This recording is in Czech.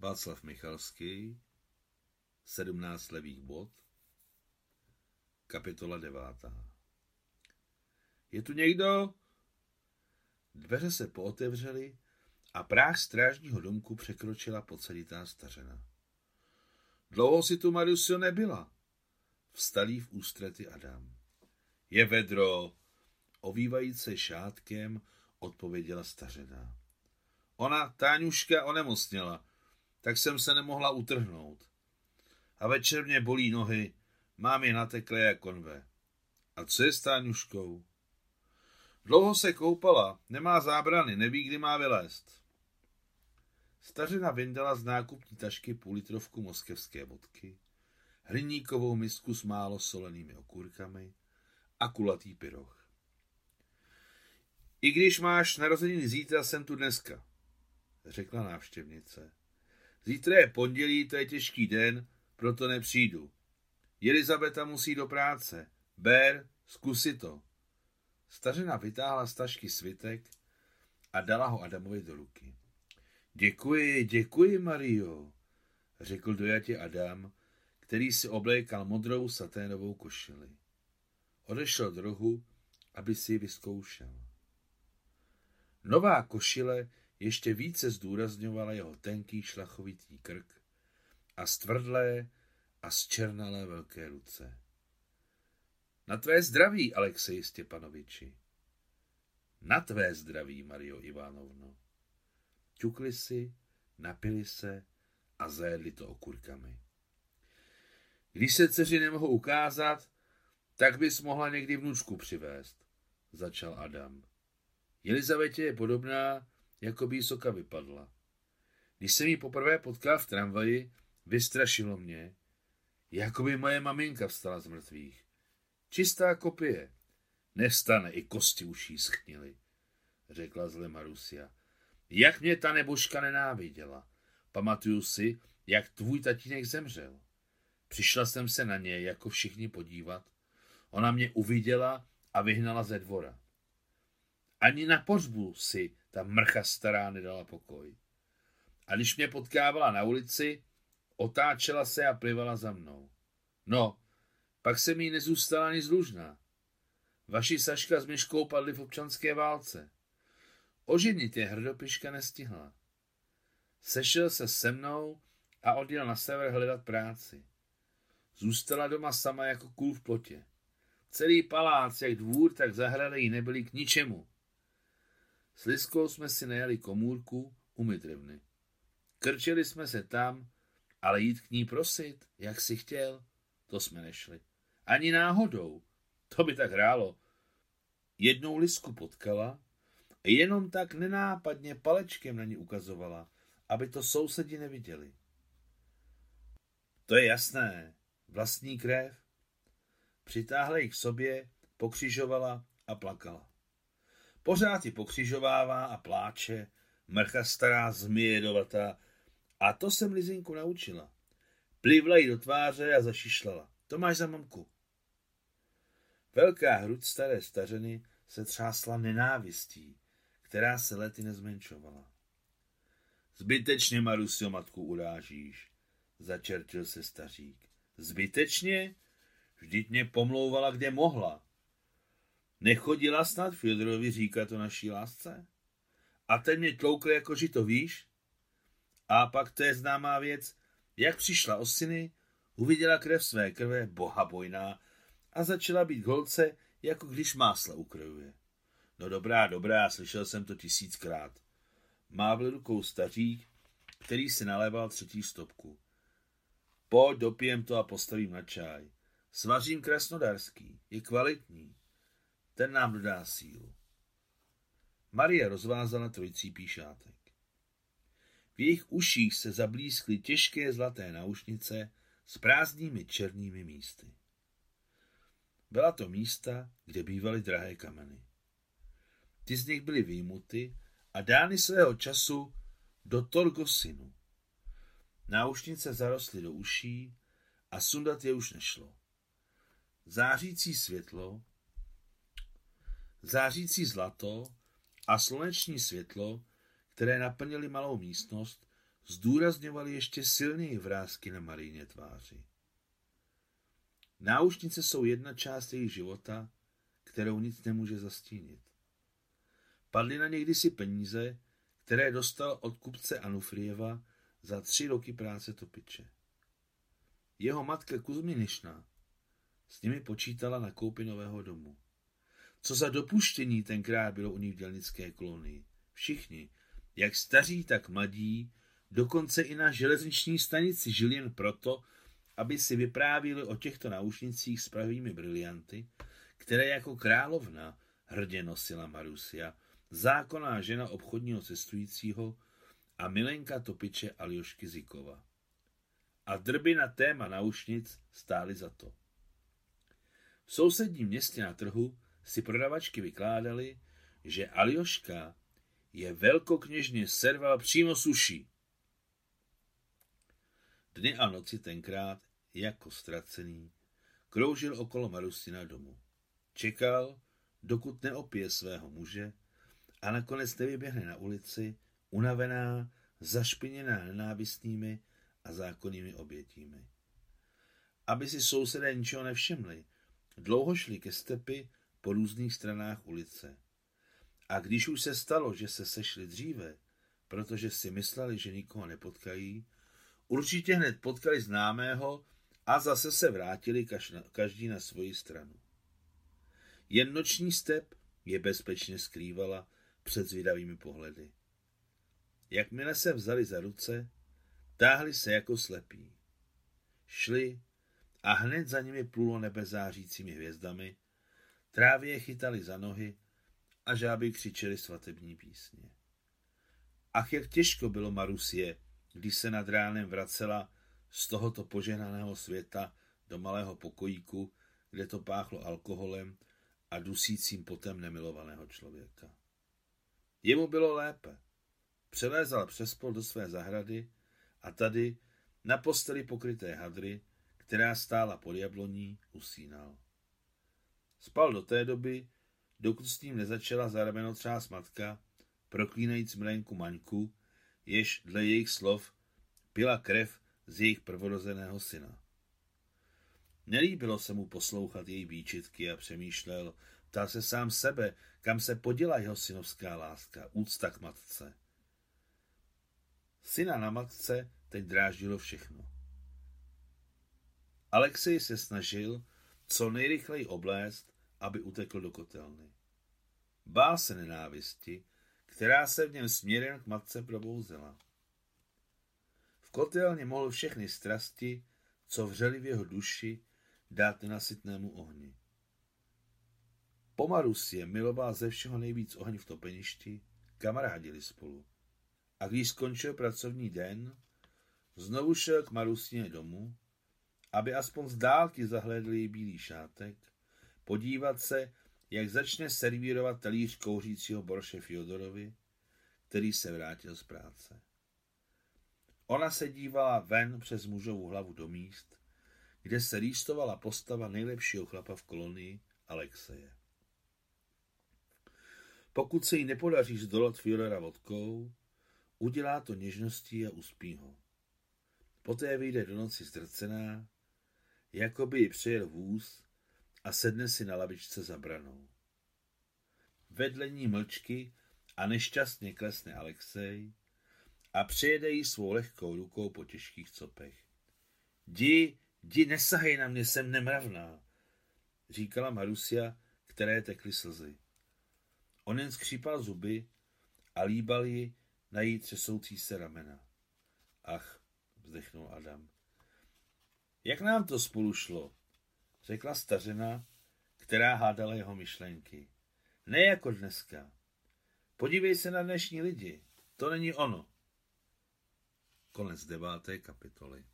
Václav Michalský, 17 levých bod, kapitola devátá. Je tu někdo? Dveře se pootevřely a práh strážního domku překročila poceditá stařena. Dlouho si tu, Mariusio, nebyla. Vstalý v ústrety Adam. Je vedro, ovývajíc se šátkem, odpověděla stařena. Ona, Táňuška, onemocněla, tak jsem se nemohla utrhnout. A večer mě bolí nohy, mám je nateklé jak konve. A co je s Táňuškou? Dlouho se koupala, nemá zábrany, neví, kdy má vylézt. Stařina vyndala z nákupní tašky půlitrovku moskevské vodky, hliníkovou misku s málo solenými okurkami a kulatý pyroch. I když máš narozeniny zítra, jsem tu dneska, řekla návštěvnice. Zítra je pondělí, to je těžký den, proto nepřijdu. Elizabeta musí do práce. Ber, zkusi to. Stařena vytáhla z tašky svitek a dala ho Adamovi do ruky. Děkuji, děkuji, Mario, řekl dojatě Adam, který si oblékal modrou saténovou košili. Odešel do rohu, aby si ji vyzkoušel. Nová košile ještě více zdůrazňovala jeho tenký šlachovitý krk a stvrdlé a zčernalé velké ruce. Na tvé zdraví, Alexej Stěpanoviči. Na tvé zdraví, Mario Ivanovno. Ťukli si, napili se a zajedli to okurkami. Když se dceři nemohou ukázat, tak bys mohla někdy vnučku přivést, začal Adam. Elizavetě je podobná, jako by soka vypadla. Když jsem ji poprvé potkal v tramvaji, vystrašilo mě, jako by moje maminka vstala z mrtvých. Čistá kopie. Nestane, i kosti uší schnily, řekla zle Marusia. Jak mě ta nebožka nenáviděla. Pamatuju si, jak tvůj tatínek zemřel. Přišla jsem se na něj jako všichni podívat. Ona mě uviděla a vyhnala ze dvora. Ani na pořbu si ta mrcha stará nedala pokoj. A když mě potkávala na ulici, otáčela se a plivala za mnou. No, pak se mi nezůstala ani zlužná. Vaši Saška s Myškou padli v občanské válce. Oženit je hrdopiška nestihla. Sešel se se mnou a odjel na sever hledat práci. Zůstala doma sama jako kůl v plotě. Celý palác, jak dvůr, tak zahrada jí nebyly k ničemu. S Liskou jsme si najali komůrku u Midrivny. Krčeli jsme se tam, ale jít k ní prosit, jak si chtěl, to jsme nešli. Ani náhodou. To by tak hrálo. Jednou Lisku potkala a jenom tak nenápadně palečkem na ní ukazovala, aby to sousedi neviděli. To je jasné. Vlastní krev. Přitáhla ji k sobě, pokřižovala a plakala. Pořád ji pokřižovává a pláče, mrcha stará zmijedovatá. A to jsem Lizinku naučila. Plivla jí do tváře a zašišlala. To máš za mamku. Velká hruď staré stařeny se třásla nenávistí, která se lety nezmenšovala. Zbytečně, Marusio, matku urážíš, začertil se stařík. Zbytečně? Vždyť mě pomlouvala, kde mohla. Nechodila snad Fyodorovi říkat o naší lásce? A ten mě tloukl jako to víš? A pak to je známá věc, jak přišla o syny, uviděla krev své krve, boha bojná, a začala být holce, jako když máslo ukrojuje. No dobrá, dobrá, slyšel jsem to tisíckrát. Mávl rukou stařík, který si naléval třetí stopku. Pojď, dopijem to a postavím na čaj. Svařím krasnodarský, je kvalitní. Ten nám dodá sílu. Marie rozvázala trojicí píšátek. V jejich uších se zablískly těžké zlaté náušnice s prázdnými černými místy. Byla to místa, kde bývaly drahé kameny. Ty z nich byly výjimuty a dány svého času do Torgosinu. Náušnice zarostly do uší a sundat je už nešlo. Zářící světlo, zářící zlato a sluneční světlo, které naplnili malou místnost, zdůrazňovaly ještě silněji vrázky na Maríně tváři. Náušnice jsou jedna část jejich života, kterou nic nemůže zastínit. Padly na někdy si peníze, které dostal od kupce Anufrieva za tři roky práce topiče. Jeho matka Kuzminišna s nimi počítala na koupi nového domu. Co za dopuštění tenkrát bylo u ní v dělnické kolonii. Všichni, jak staří, tak mladí, dokonce i na železniční stanici žili jen proto, aby si vyprávěli o těchto náušnicích s pravými brilianty, které jako královna hrdě nosila Marusia, zákonná žena obchodního cestujícího a milenka topiče Aljošky Zikova. A drby na téma náušnic stály za to. V sousedním městě na trhu si prodavačky vykládali, že Aljoška je velkokněžně serval přímo suší. Dny a noci tenkrát, jako ztracený, kroužil okolo Marusina domu. Čekal, dokud neopije svého muže a nakonec nevyběhne na ulici, unavená, zašpiněná nenávistnými a zákonnými obětími. Aby si sousedé ničeho nevšimli, dlouho šli ke stepy po různých stranách ulice. A když už se stalo, že se sešli dříve, protože si mysleli, že nikoho nepotkají, určitě hned potkali známého a zase se vrátili každý na svoji stranu. Jen noční step je bezpečně skrývala před zvědavými pohledy. Jakmile se vzali za ruce, táhli se jako slepí. Šli a hned za nimi plulo nebe zářícími hvězdami, trávě chytali za nohy a žáby křičeli svatební písně. Ach, jak těžko bylo Marusie, když se nad ránem vracela z tohoto požehnaného světa do malého pokojíku, kde to páchlo alkoholem a dusícím potem nemilovaného člověka. Jemu bylo lépe. Přelézal přes pol do své zahrady a tady, na posteli pokryté hadry, která stála pod jabloní, usínal. Spal do té doby, dokud s ním nezačala za rameno třás matka, proklínajíc mlénku Maňku, jež dle jejich slov pila krev z jejich prvorozeného syna. Nelíbilo se mu poslouchat její výčitky a přemýšlel, ptal se sám sebe, kam se poděla jeho synovská láska, úcta k matce. Syna na matce teď dráždilo všechno. Alexej se snažil co nejrychleji oblézt, aby utekl do kotelny. Bál se nenávisti, která se v něm směrem k matce probouzela. V kotelně mohl všechny strasti, co vřeli v jeho duši, dát nenasytnému ohni. Pomarusie miloval ze všeho nejvíc oheň v topeništi, kamarádili spolu. A když skončil pracovní den, znovu šel k Marusině domů, aby aspoň z dálky zahlédl její bílý šátek, podívat se, jak začne servírovat talíř kouřícího Borše Fyodorovi, který se vrátil z práce. Ona se dívala ven přes mužovu hlavu do míst, kde se rýstovala postava nejlepšího chlapa v kolonii, Alexeje. Pokud se jí nepodaří zdolat Fyodora vodkou, udělá to něžností a uspí ho. Poté vyjde do noci zdrcená, jako by ji přejel vůz a sedne si na lavičce za branou. Vedle ní mlčky a nešťastně klesne Alexej a přijede jí svou lehkou rukou po těžkých copech. Di, di, nesahej na mě, jsem nemravná, říkala Marusia, které tekly slzy. On jen skřípal zuby a líbal ji na její třesoucí se ramena. Ach, vzdechnul Adam. Jak nám to spolu šlo? Řekla stařena, která hádala jeho myšlenky. Ne jako dneska. Podívej se na dnešní lidi. To není ono. Konec deváté kapitoly.